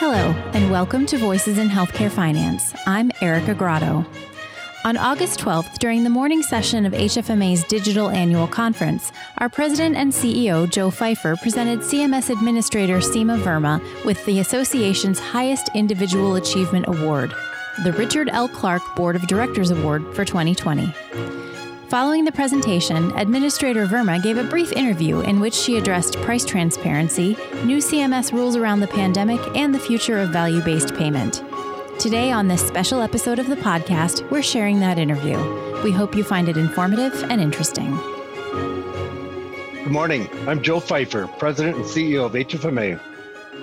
Hello, and welcome to Voices in Healthcare Finance. I'm Erica Grotto. On August 12th, during the morning session of HFMA's digital annual conference, our president and CEO, Joe Fifer, presented CMS Administrator Seema Verma with the association's highest individual achievement award, the Richard L. Clark Board of Directors Award for 2020. Following the presentation, Administrator Verma gave a brief interview in which she addressed price transparency, new CMS rules around the pandemic, and the future of value based payment. Today, on this special episode of the podcast, we're sharing that interview. We hope you find it informative and interesting. Good morning. I'm Joe Fifer, President and CEO of HFMA.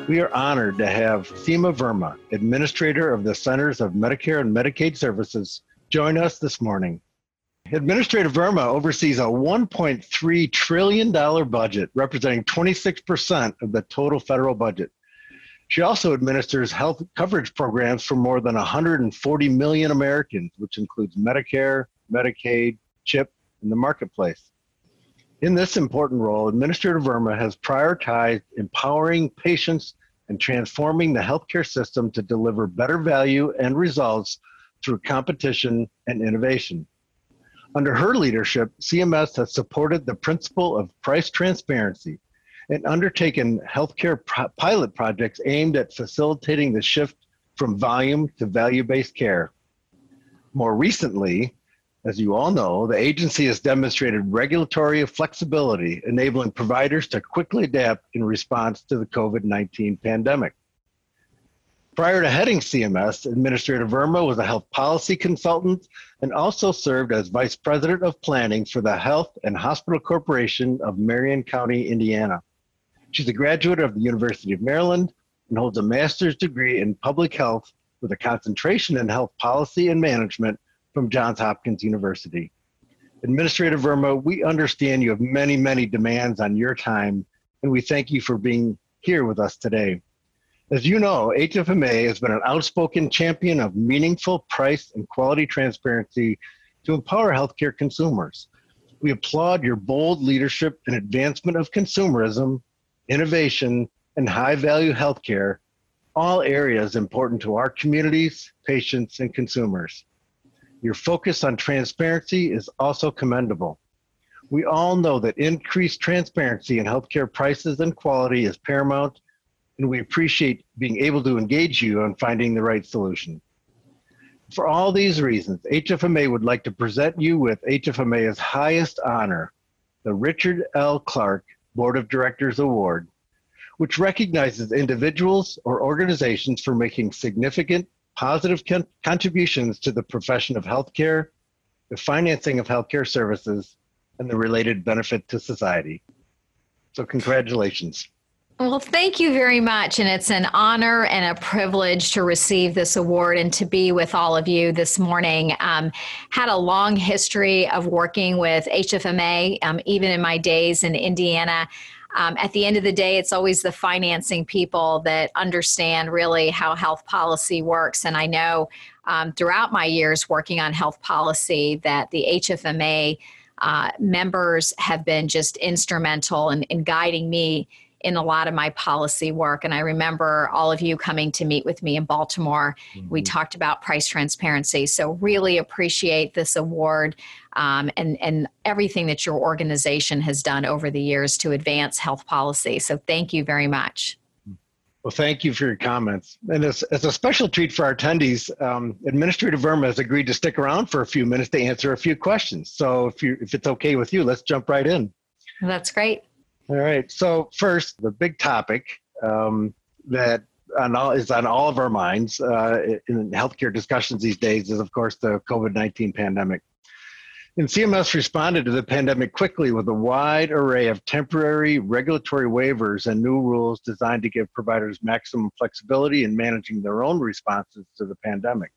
We are honored to have Seema Verma, Administrator of the Centers of Medicare and Medicaid Services, join us this morning. Administrator Verma oversees a $1.3 trillion budget, representing 26% of the total federal budget. She also administers health coverage programs for more than 140 million Americans, which includes Medicare, Medicaid, CHIP, and the marketplace. In this important role, Administrator Verma has prioritized empowering patients and transforming the healthcare system to deliver better value and results through competition and innovation. Under her leadership, CMS has supported the principle of price transparency and undertaken healthcare pilot projects aimed at facilitating the shift from volume to value based care. More recently, as you all know, the agency has demonstrated regulatory flexibility, enabling providers to quickly adapt in response to the COVID 19 pandemic. Prior to heading CMS, Administrator Verma was a health policy consultant and also served as Vice President of Planning for the Health and Hospital Corporation of Marion County, Indiana. She's a graduate of the University of Maryland and holds a master's degree in public health with a concentration in health policy and management from Johns Hopkins University. Administrator Verma, we understand you have many, many demands on your time, and we thank you for being here with us today. As you know, HFMA has been an outspoken champion of meaningful price and quality transparency to empower healthcare consumers. We applaud your bold leadership and advancement of consumerism, innovation, and high value healthcare, all areas important to our communities, patients, and consumers. Your focus on transparency is also commendable. We all know that increased transparency in healthcare prices and quality is paramount and we appreciate being able to engage you on finding the right solution. For all these reasons, HFMA would like to present you with HFMA's highest honor, the Richard L. Clark Board of Directors Award, which recognizes individuals or organizations for making significant positive con- contributions to the profession of healthcare, the financing of healthcare services, and the related benefit to society. So, congratulations. Well, thank you very much. And it's an honor and a privilege to receive this award and to be with all of you this morning. Um, had a long history of working with HFMA, um, even in my days in Indiana. Um, at the end of the day, it's always the financing people that understand really how health policy works. And I know um, throughout my years working on health policy that the HFMA uh, members have been just instrumental in, in guiding me in a lot of my policy work. And I remember all of you coming to meet with me in Baltimore. Mm-hmm. We talked about price transparency. So, really appreciate this award um, and, and everything that your organization has done over the years to advance health policy. So, thank you very much. Well, thank you for your comments. And as, as a special treat for our attendees, um, Administrator Verma has agreed to stick around for a few minutes to answer a few questions. So if you if it's okay with you, let's jump right in. That's great. All right. So first, the big topic um, that on all, is on all of our minds uh, in healthcare discussions these days is, of course, the COVID nineteen pandemic. And CMS responded to the pandemic quickly with a wide array of temporary regulatory waivers and new rules designed to give providers maximum flexibility in managing their own responses to the pandemic.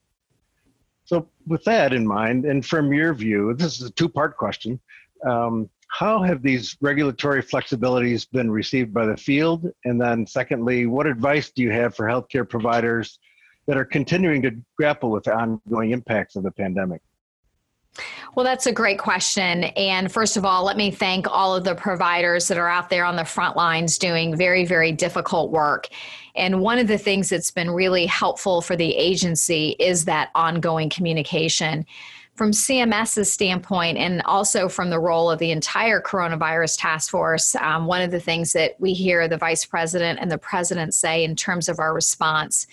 So, with that in mind, and from your view, this is a two part question. Um, how have these regulatory flexibilities been received by the field? And then, secondly, what advice do you have for healthcare providers that are continuing to grapple with the ongoing impacts of the pandemic? Well, that's a great question. And first of all, let me thank all of the providers that are out there on the front lines doing very, very difficult work. And one of the things that's been really helpful for the agency is that ongoing communication from CMS's standpoint, and also from the role of the entire coronavirus task force, um, one of the things that we hear the vice president and the president say in terms of our response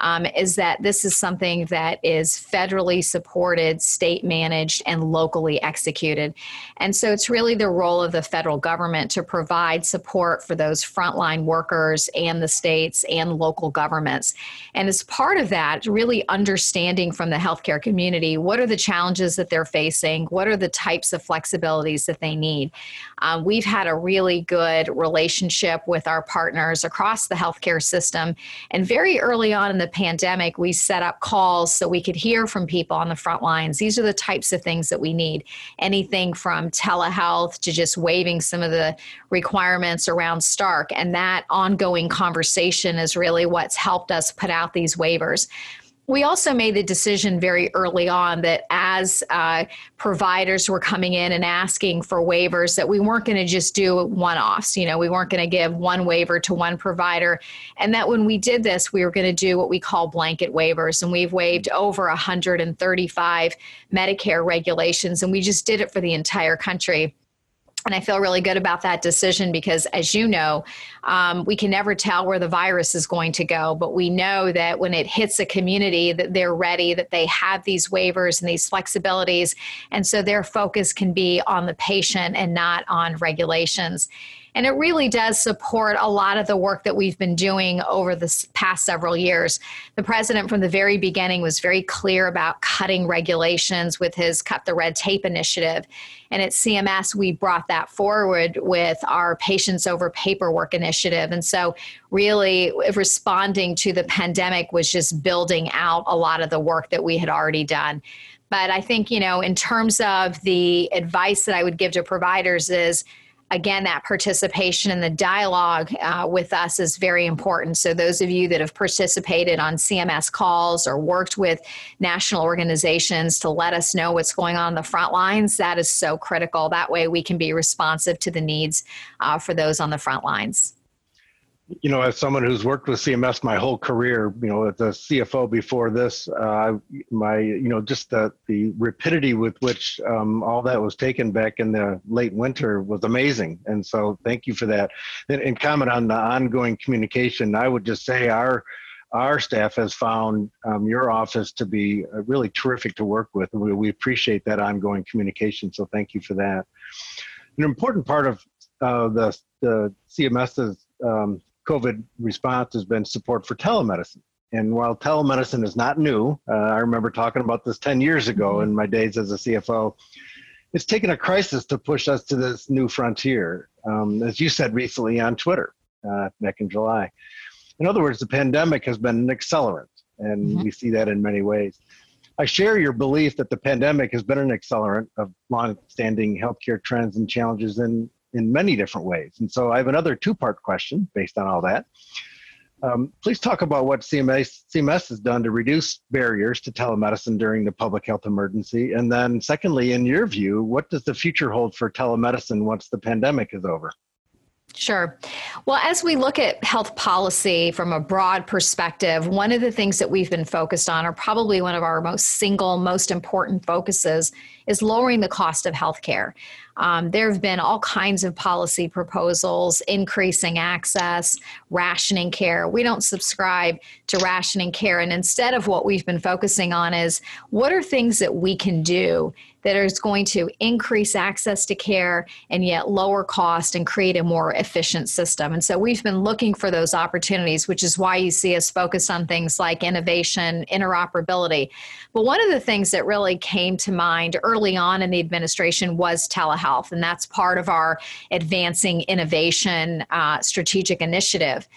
um, is that this is something that is federally supported, state managed, and locally executed. And so it's really the role of the federal government to provide support for those frontline workers and the states and local governments. And as part of that, really understanding from the healthcare community what are the challenges that they're facing, what are the types of flexibilities that they need. Um, we've had a really good relationship with our partners across the healthcare system. And very early on in the pandemic, we set up calls so we could hear from people on the front lines. These are the types of things that we need anything from telehealth to just waiving some of the requirements around Stark. And that ongoing conversation is really what's helped us put out these waivers we also made the decision very early on that as uh, providers were coming in and asking for waivers that we weren't going to just do one-offs you know we weren't going to give one waiver to one provider. And that when we did this we were going to do what we call blanket waivers and we've waived over 135 medicare regulations and we just did it for the entire country and I feel really good about that decision because, as you know, um, we can never tell where the virus is going to go. But we know that when it hits a community, that they're ready, that they have these waivers and these flexibilities, and so their focus can be on the patient and not on regulations. And it really does support a lot of the work that we've been doing over the past several years. The president, from the very beginning, was very clear about cutting regulations with his Cut the Red Tape initiative. And at CMS, we brought that forward with our Patients Over Paperwork initiative. And so, really, responding to the pandemic was just building out a lot of the work that we had already done. But I think, you know, in terms of the advice that I would give to providers is, again, that participation and the dialogue uh, with us is very important. So, those of you that have participated on CMS calls or worked with national organizations to let us know what's going on in the front lines, that is so critical. That way, we can be responsive to the needs uh, for those on the front lines you know, as someone who's worked with CMS my whole career, you know, as a CFO before this, uh, my, you know, just the, the rapidity with which um, all that was taken back in the late winter was amazing. And so thank you for that. And, and comment on the ongoing communication, I would just say our, our staff has found um, your office to be uh, really terrific to work with. We, we appreciate that ongoing communication. So thank you for that. An important part of uh, the, the CMS's um, COVID response has been support for telemedicine. And while telemedicine is not new, uh, I remember talking about this 10 years ago mm-hmm. in my days as a CFO. It's taken a crisis to push us to this new frontier, um, as you said recently on Twitter uh, back in July. In other words, the pandemic has been an accelerant, and mm-hmm. we see that in many ways. I share your belief that the pandemic has been an accelerant of long-standing healthcare trends and challenges in in many different ways. And so I have another two part question based on all that. Um, please talk about what CMS, CMS has done to reduce barriers to telemedicine during the public health emergency. And then, secondly, in your view, what does the future hold for telemedicine once the pandemic is over? Sure. Well, as we look at health policy from a broad perspective, one of the things that we've been focused on, or probably one of our most single, most important focuses, is lowering the cost of healthcare. Um, there have been all kinds of policy proposals, increasing access, rationing care. We don't subscribe to rationing care. And instead of what we've been focusing on is what are things that we can do that is going to increase access to care and yet lower cost and create a more efficient system. And so we've been looking for those opportunities, which is why you see us focused on things like innovation, interoperability. But one of the things that really came to mind early on in the administration was telehealth, and that's part of our advancing innovation uh, strategic initiative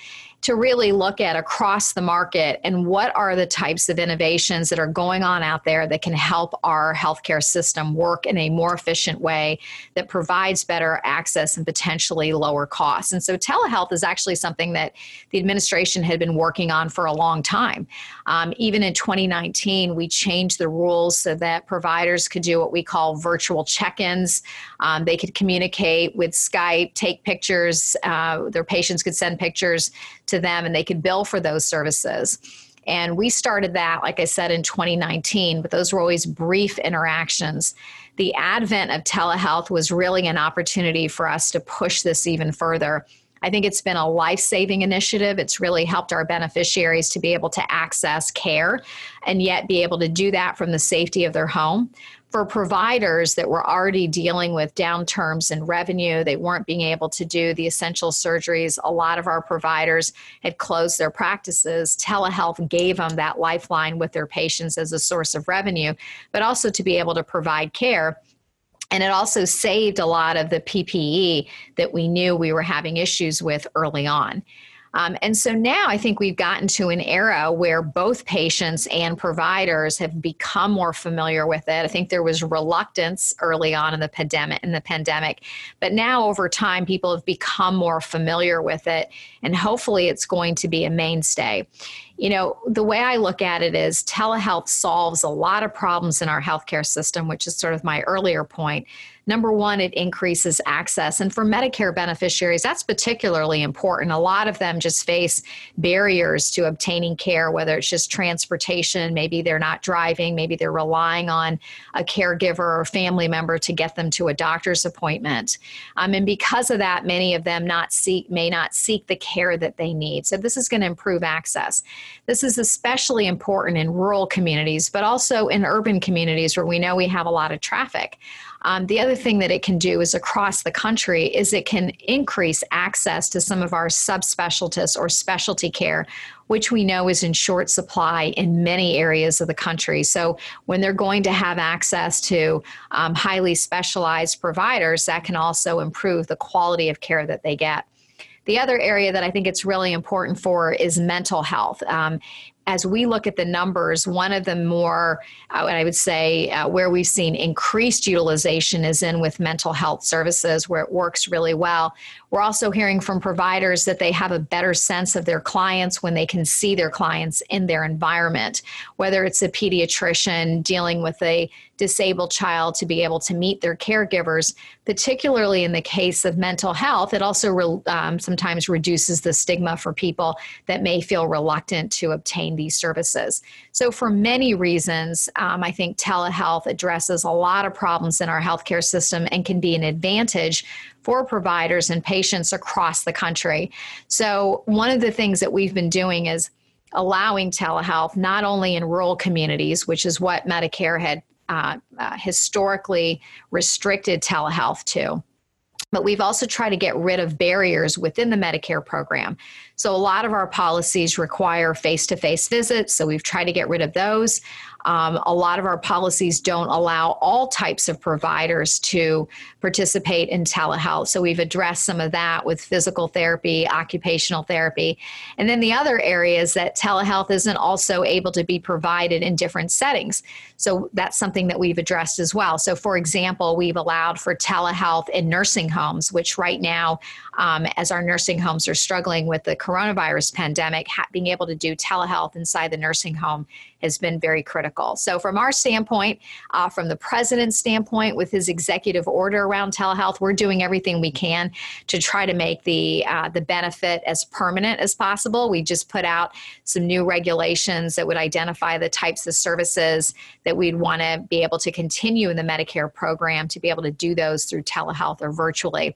to really look at across the market and what are the types of innovations that are going on out there that can help our healthcare system work in a more efficient way that provides better access and potentially lower costs. And so telehealth is actually something that the administration had been working on for a long time. Um, even in 2019, we changed the rules so that providers could do what we call virtual check ins. Um, they could communicate with Skype, take pictures, uh, their patients could send pictures to them and they could bill for those services. And we started that, like I said, in 2019, but those were always brief interactions. The advent of telehealth was really an opportunity for us to push this even further. I think it's been a life saving initiative. It's really helped our beneficiaries to be able to access care and yet be able to do that from the safety of their home for providers that were already dealing with downturns in revenue, they weren't being able to do the essential surgeries. A lot of our providers had closed their practices. Telehealth gave them that lifeline with their patients as a source of revenue, but also to be able to provide care. And it also saved a lot of the PPE that we knew we were having issues with early on. Um, and so now I think we've gotten to an era where both patients and providers have become more familiar with it. I think there was reluctance early on in the pandemic in the pandemic, but now over time people have become more familiar with it and hopefully it's going to be a mainstay. You know, the way I look at it is telehealth solves a lot of problems in our healthcare system, which is sort of my earlier point. Number one, it increases access. And for Medicare beneficiaries, that's particularly important. A lot of them just face barriers to obtaining care, whether it's just transportation, maybe they're not driving, maybe they're relying on a caregiver or family member to get them to a doctor's appointment. Um, and because of that, many of them not seek may not seek the care that they need. So this is going to improve access. This is especially important in rural communities, but also in urban communities where we know we have a lot of traffic. Um, the other thing that it can do is across the country is it can increase access to some of our subspecialties or specialty care, which we know is in short supply in many areas of the country. So when they're going to have access to um, highly specialized providers, that can also improve the quality of care that they get. The other area that I think it's really important for is mental health. Um, as we look at the numbers, one of the more, uh, I would say, uh, where we've seen increased utilization is in with mental health services, where it works really well. We're also hearing from providers that they have a better sense of their clients when they can see their clients in their environment, whether it's a pediatrician dealing with a disabled child to be able to meet their caregivers, particularly in the case of mental health. It also re- um, sometimes reduces the stigma for people that may feel reluctant to obtain these services. So, for many reasons, um, I think telehealth addresses a lot of problems in our healthcare system and can be an advantage for providers and patients across the country. So, one of the things that we've been doing is allowing telehealth not only in rural communities, which is what Medicare had uh, uh, historically restricted telehealth to. But we've also tried to get rid of barriers within the Medicare program. So, a lot of our policies require face to face visits. So, we've tried to get rid of those. Um, a lot of our policies don't allow all types of providers to participate in telehealth. So we've addressed some of that with physical therapy, occupational therapy. And then the other areas that telehealth isn't also able to be provided in different settings. So that's something that we've addressed as well. So, for example, we've allowed for telehealth in nursing homes, which right now, um, as our nursing homes are struggling with the coronavirus pandemic, ha- being able to do telehealth inside the nursing home has been very critical. So, from our standpoint, uh, from the president's standpoint, with his executive order around telehealth, we're doing everything we can to try to make the uh, the benefit as permanent as possible. We just put out some new regulations that would identify the types of services that we'd want to be able to continue in the Medicare program to be able to do those through telehealth or virtually.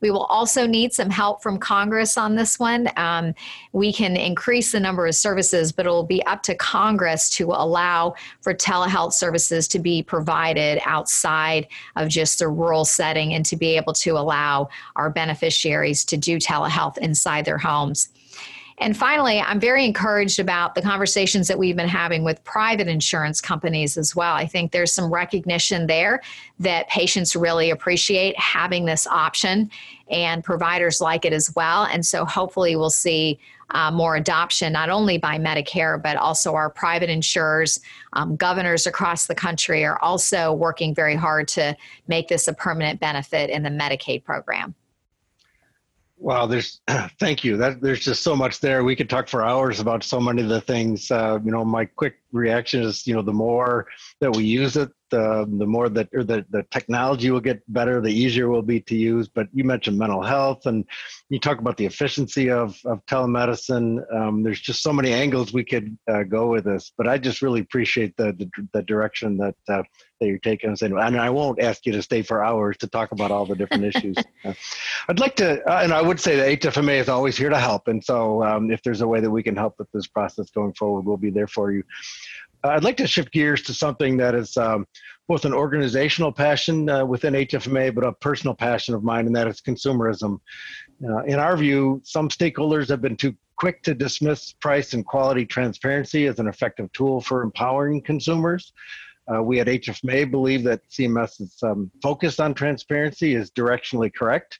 We will also need some help from Congress on this one. Um, we can increase the number of services, but it will be up to Congress to allow for telehealth services to be provided outside of just the rural setting and to be able to allow our beneficiaries to do telehealth inside their homes. And finally, I'm very encouraged about the conversations that we've been having with private insurance companies as well. I think there's some recognition there that patients really appreciate having this option and providers like it as well. And so hopefully we'll see uh, more adoption, not only by Medicare, but also our private insurers. Um, governors across the country are also working very hard to make this a permanent benefit in the Medicaid program. Wow, there's thank you. That there's just so much there. We could talk for hours about so many of the things. Uh, you know, my quick reaction is, you know, the more that we use it, uh, the more that or the, the technology will get better, the easier it will be to use. But you mentioned mental health, and you talk about the efficiency of of telemedicine. Um, there's just so many angles we could uh, go with this. But I just really appreciate the the, the direction that uh, that you're taking us in. And I won't ask you to stay for hours to talk about all the different issues. Uh, I'd like to, uh, and I would say that HFMA is always here to help. And so, um, if there's a way that we can help with this process going forward, we'll be there for you. I'd like to shift gears to something that is um, both an organizational passion uh, within HFMA, but a personal passion of mine, and that is consumerism. Uh, in our view, some stakeholders have been too quick to dismiss price and quality transparency as an effective tool for empowering consumers. Uh, we at HFMA believe that CMS's um, focus on transparency is directionally correct.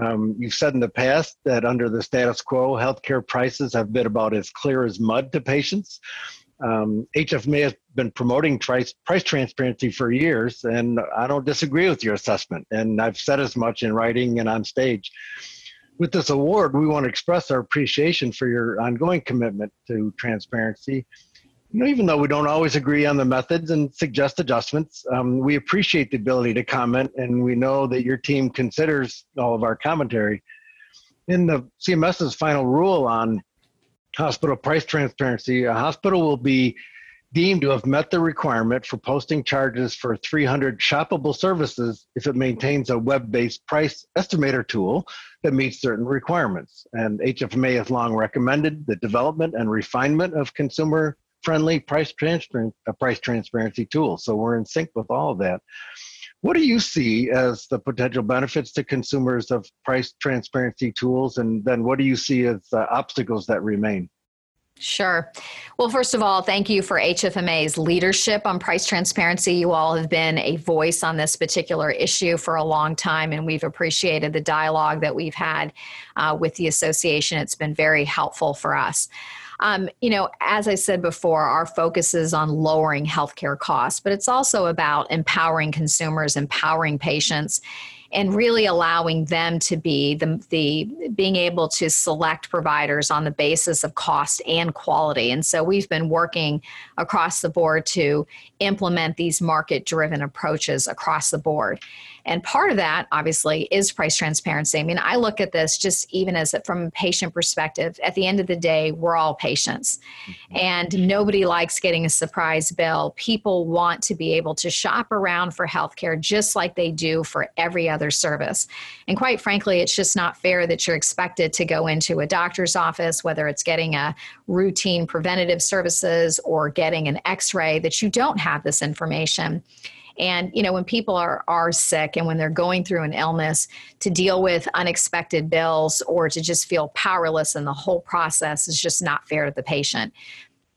Um, you've said in the past that under the status quo, healthcare prices have been about as clear as mud to patients. Um, HFMA has been promoting price, price transparency for years, and I don't disagree with your assessment. And I've said as much in writing and on stage. With this award, we want to express our appreciation for your ongoing commitment to transparency you know, even though we don't always agree on the methods and suggest adjustments, um, we appreciate the ability to comment, and we know that your team considers all of our commentary. In the CMS's final rule on hospital price transparency, a hospital will be deemed to have met the requirement for posting charges for 300 shoppable services if it maintains a web-based price estimator tool that meets certain requirements. And HFMA has long recommended the development and refinement of consumer friendly price transparency, uh, price transparency tool. So we're in sync with all of that. What do you see as the potential benefits to consumers of price transparency tools? And then what do you see as uh, obstacles that remain? Sure. Well, first of all, thank you for HFMA's leadership on price transparency. You all have been a voice on this particular issue for a long time, and we've appreciated the dialogue that we've had uh, with the association. It's been very helpful for us. Um, you know, as I said before, our focus is on lowering healthcare costs, but it's also about empowering consumers, empowering patients and really allowing them to be the, the being able to select providers on the basis of cost and quality. And so we've been working across the board to implement these market driven approaches across the board and part of that obviously is price transparency i mean i look at this just even as a, from a patient perspective at the end of the day we're all patients mm-hmm. and nobody likes getting a surprise bill people want to be able to shop around for healthcare just like they do for every other other service. And quite frankly, it's just not fair that you're expected to go into a doctor's office, whether it's getting a routine preventative services or getting an x ray, that you don't have this information. And you know, when people are are sick and when they're going through an illness, to deal with unexpected bills or to just feel powerless in the whole process is just not fair to the patient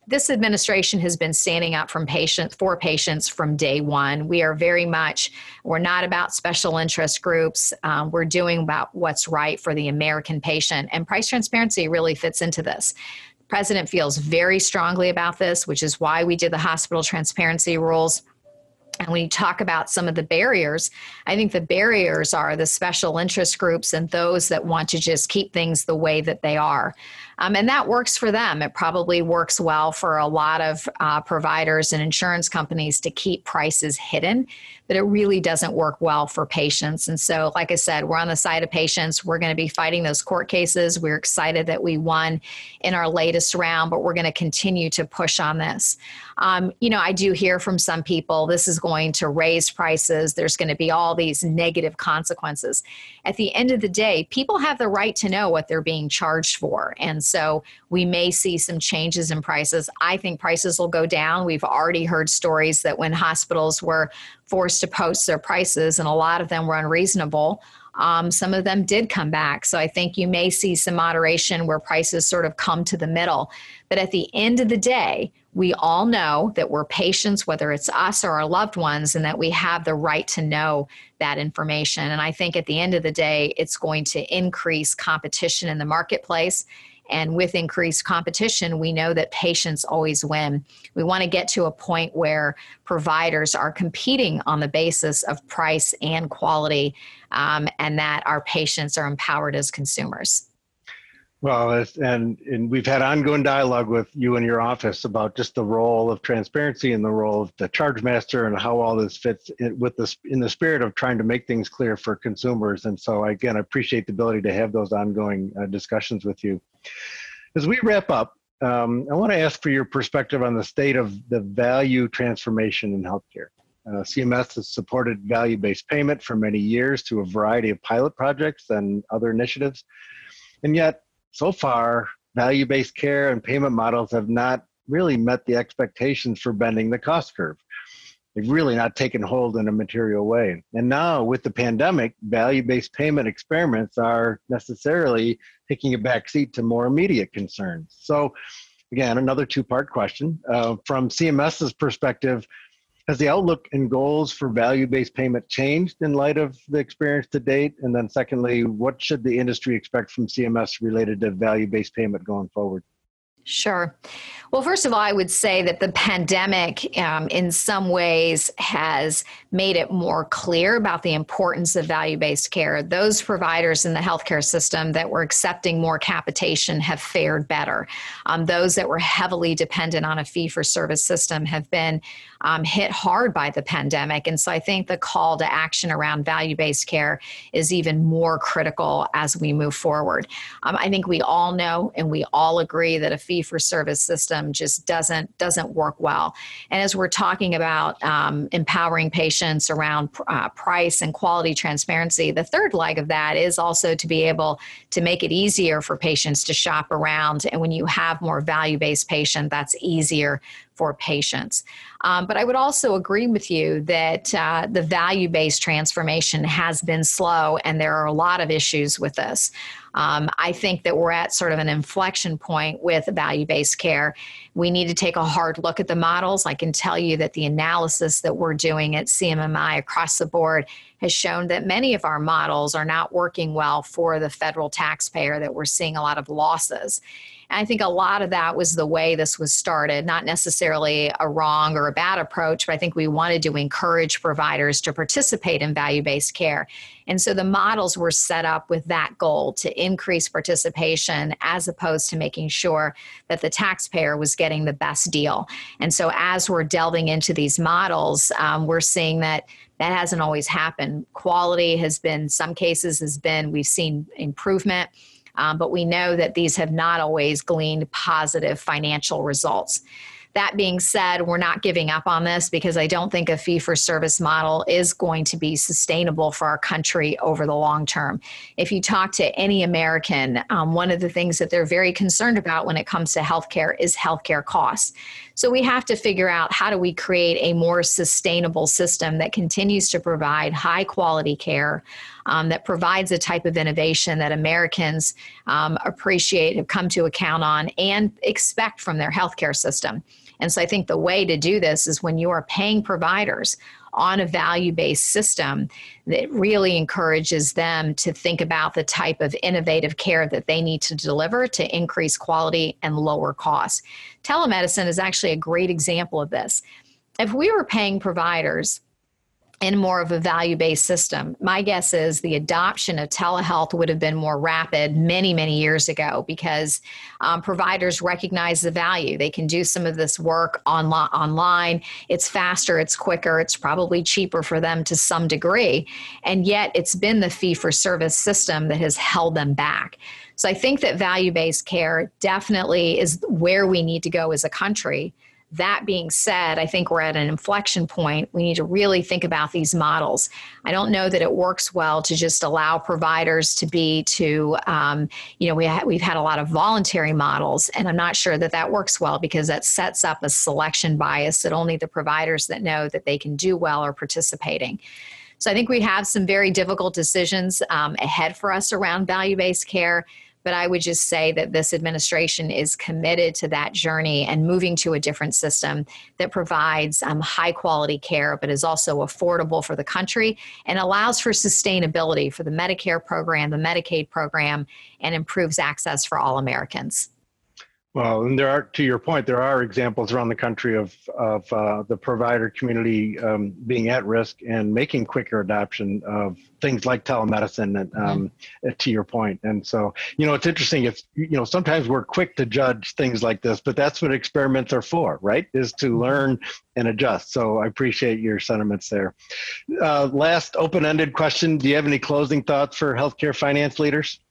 this administration has been standing up from patients for patients from day one. We are very much we're not about special interest groups. Um, we're doing about what's right for the American patient, and price transparency really fits into this. The president feels very strongly about this, which is why we did the hospital transparency rules. And when you talk about some of the barriers, I think the barriers are the special interest groups and those that want to just keep things the way that they are. Um, and that works for them. It probably works well for a lot of uh, providers and insurance companies to keep prices hidden, but it really doesn't work well for patients. And so, like I said, we're on the side of patients. We're going to be fighting those court cases. We're excited that we won in our latest round, but we're going to continue to push on this. Um, you know, I do hear from some people this is going to raise prices, there's going to be all these negative consequences. At the end of the day, people have the right to know what they're being charged for. And so we may see some changes in prices. I think prices will go down. We've already heard stories that when hospitals were forced to post their prices, and a lot of them were unreasonable. Um, some of them did come back. So I think you may see some moderation where prices sort of come to the middle. But at the end of the day, we all know that we're patients, whether it's us or our loved ones, and that we have the right to know that information. And I think at the end of the day, it's going to increase competition in the marketplace. And with increased competition, we know that patients always win. We want to get to a point where providers are competing on the basis of price and quality, um, and that our patients are empowered as consumers. Well, and and we've had ongoing dialogue with you and your office about just the role of transparency and the role of the charge master and how all this fits in with this in the spirit of trying to make things clear for consumers. And so, again, I appreciate the ability to have those ongoing uh, discussions with you. As we wrap up, um, I want to ask for your perspective on the state of the value transformation in healthcare. Uh, CMS has supported value based payment for many years through a variety of pilot projects and other initiatives. And yet, so far, value based care and payment models have not really met the expectations for bending the cost curve. They've really not taken hold in a material way. And now, with the pandemic, value based payment experiments are necessarily taking a backseat to more immediate concerns. So, again, another two part question. Uh, from CMS's perspective, has the outlook and goals for value-based payment changed in light of the experience to date? And then secondly, what should the industry expect from CMS related to value-based payment going forward? Sure. Well, first of all, I would say that the pandemic, um, in some ways, has made it more clear about the importance of value based care. Those providers in the healthcare system that were accepting more capitation have fared better. Um, those that were heavily dependent on a fee for service system have been um, hit hard by the pandemic. And so I think the call to action around value based care is even more critical as we move forward. Um, I think we all know and we all agree that a fee for service system just doesn't doesn't work well. And as we're talking about um, empowering patients around uh, price and quality transparency, the third leg of that is also to be able to make it easier for patients to shop around. And when you have more value based patient, that's easier for patients. Um, but I would also agree with you that uh, the value based transformation has been slow, and there are a lot of issues with this. Um, I think that we're at sort of an inflection point with value based care. We need to take a hard look at the models. I can tell you that the analysis that we're doing at CMMI across the board has shown that many of our models are not working well for the federal taxpayer, that we're seeing a lot of losses. I think a lot of that was the way this was started, not necessarily a wrong or a bad approach, but I think we wanted to encourage providers to participate in value based care. And so the models were set up with that goal to increase participation as opposed to making sure that the taxpayer was getting the best deal. And so as we're delving into these models, um, we're seeing that that hasn't always happened. Quality has been, some cases, has been, we've seen improvement um, but we know that these have not always gleaned positive financial results. That being said, we're not giving up on this because I don't think a fee for service model is going to be sustainable for our country over the long term. If you talk to any American, um, one of the things that they're very concerned about when it comes to healthcare is healthcare costs. So we have to figure out how do we create a more sustainable system that continues to provide high quality care, um, that provides a type of innovation that Americans um, appreciate, have come to account on, and expect from their healthcare system. And so I think the way to do this is when you are paying providers on a value based system that really encourages them to think about the type of innovative care that they need to deliver to increase quality and lower costs. Telemedicine is actually a great example of this. If we were paying providers in more of a value based system. My guess is the adoption of telehealth would have been more rapid many, many years ago because um, providers recognize the value. They can do some of this work on- online. It's faster, it's quicker, it's probably cheaper for them to some degree. And yet, it's been the fee for service system that has held them back. So I think that value based care definitely is where we need to go as a country. That being said, I think we're at an inflection point. We need to really think about these models. I don't know that it works well to just allow providers to be to, um, you know, we ha- we've had a lot of voluntary models, and I'm not sure that that works well because that sets up a selection bias that only the providers that know that they can do well are participating. So I think we have some very difficult decisions um, ahead for us around value based care. But I would just say that this administration is committed to that journey and moving to a different system that provides um, high quality care, but is also affordable for the country and allows for sustainability for the Medicare program, the Medicaid program, and improves access for all Americans. Well, and there are, to your point, there are examples around the country of of uh, the provider community um, being at risk and making quicker adoption of things like telemedicine. And um, mm-hmm. to your point, and so you know, it's interesting. It's you know, sometimes we're quick to judge things like this, but that's what experiments are for, right? Is to mm-hmm. learn and adjust. So I appreciate your sentiments there. Uh, last open-ended question: Do you have any closing thoughts for healthcare finance leaders?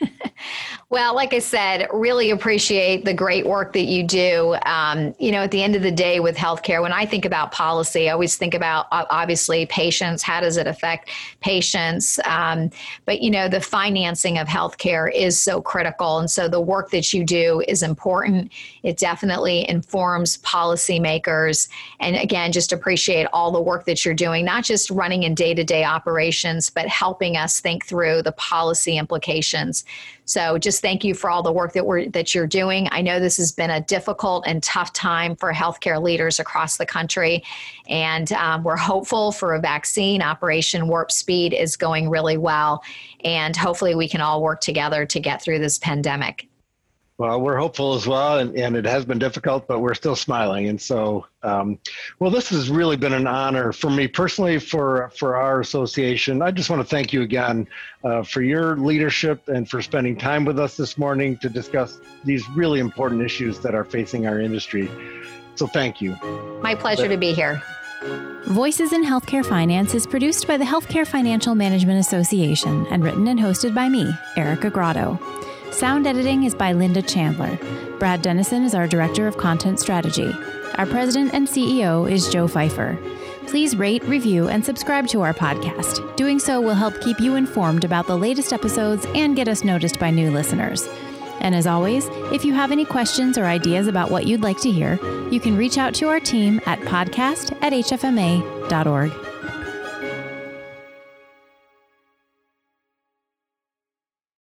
well, like I said, really appreciate the great work that you do. Um, you know, at the end of the day with healthcare, when I think about policy, I always think about obviously patients. How does it affect patients? Um, but, you know, the financing of healthcare is so critical. And so the work that you do is important. It definitely informs policymakers. And again, just appreciate all the work that you're doing, not just running in day to day operations, but helping us think through the policy implications so just thank you for all the work that we're that you're doing. I know this has been a difficult and tough time for healthcare leaders across the country, and um, we're hopeful for a vaccine. Operation Warp Speed is going really well, and hopefully we can all work together to get through this pandemic. Well, we're hopeful as well, and, and it has been difficult, but we're still smiling. And so, um, well, this has really been an honor for me personally, for for our association. I just want to thank you again uh, for your leadership and for spending time with us this morning to discuss these really important issues that are facing our industry. So, thank you. My pleasure to be here. Voices in Healthcare Finance is produced by the Healthcare Financial Management Association and written and hosted by me, Erica Grotto. Sound editing is by Linda Chandler. Brad Dennison is our Director of Content Strategy. Our President and CEO is Joe Fifer. Please rate, review, and subscribe to our podcast. Doing so will help keep you informed about the latest episodes and get us noticed by new listeners. And as always, if you have any questions or ideas about what you'd like to hear, you can reach out to our team at podcast at hfma.org.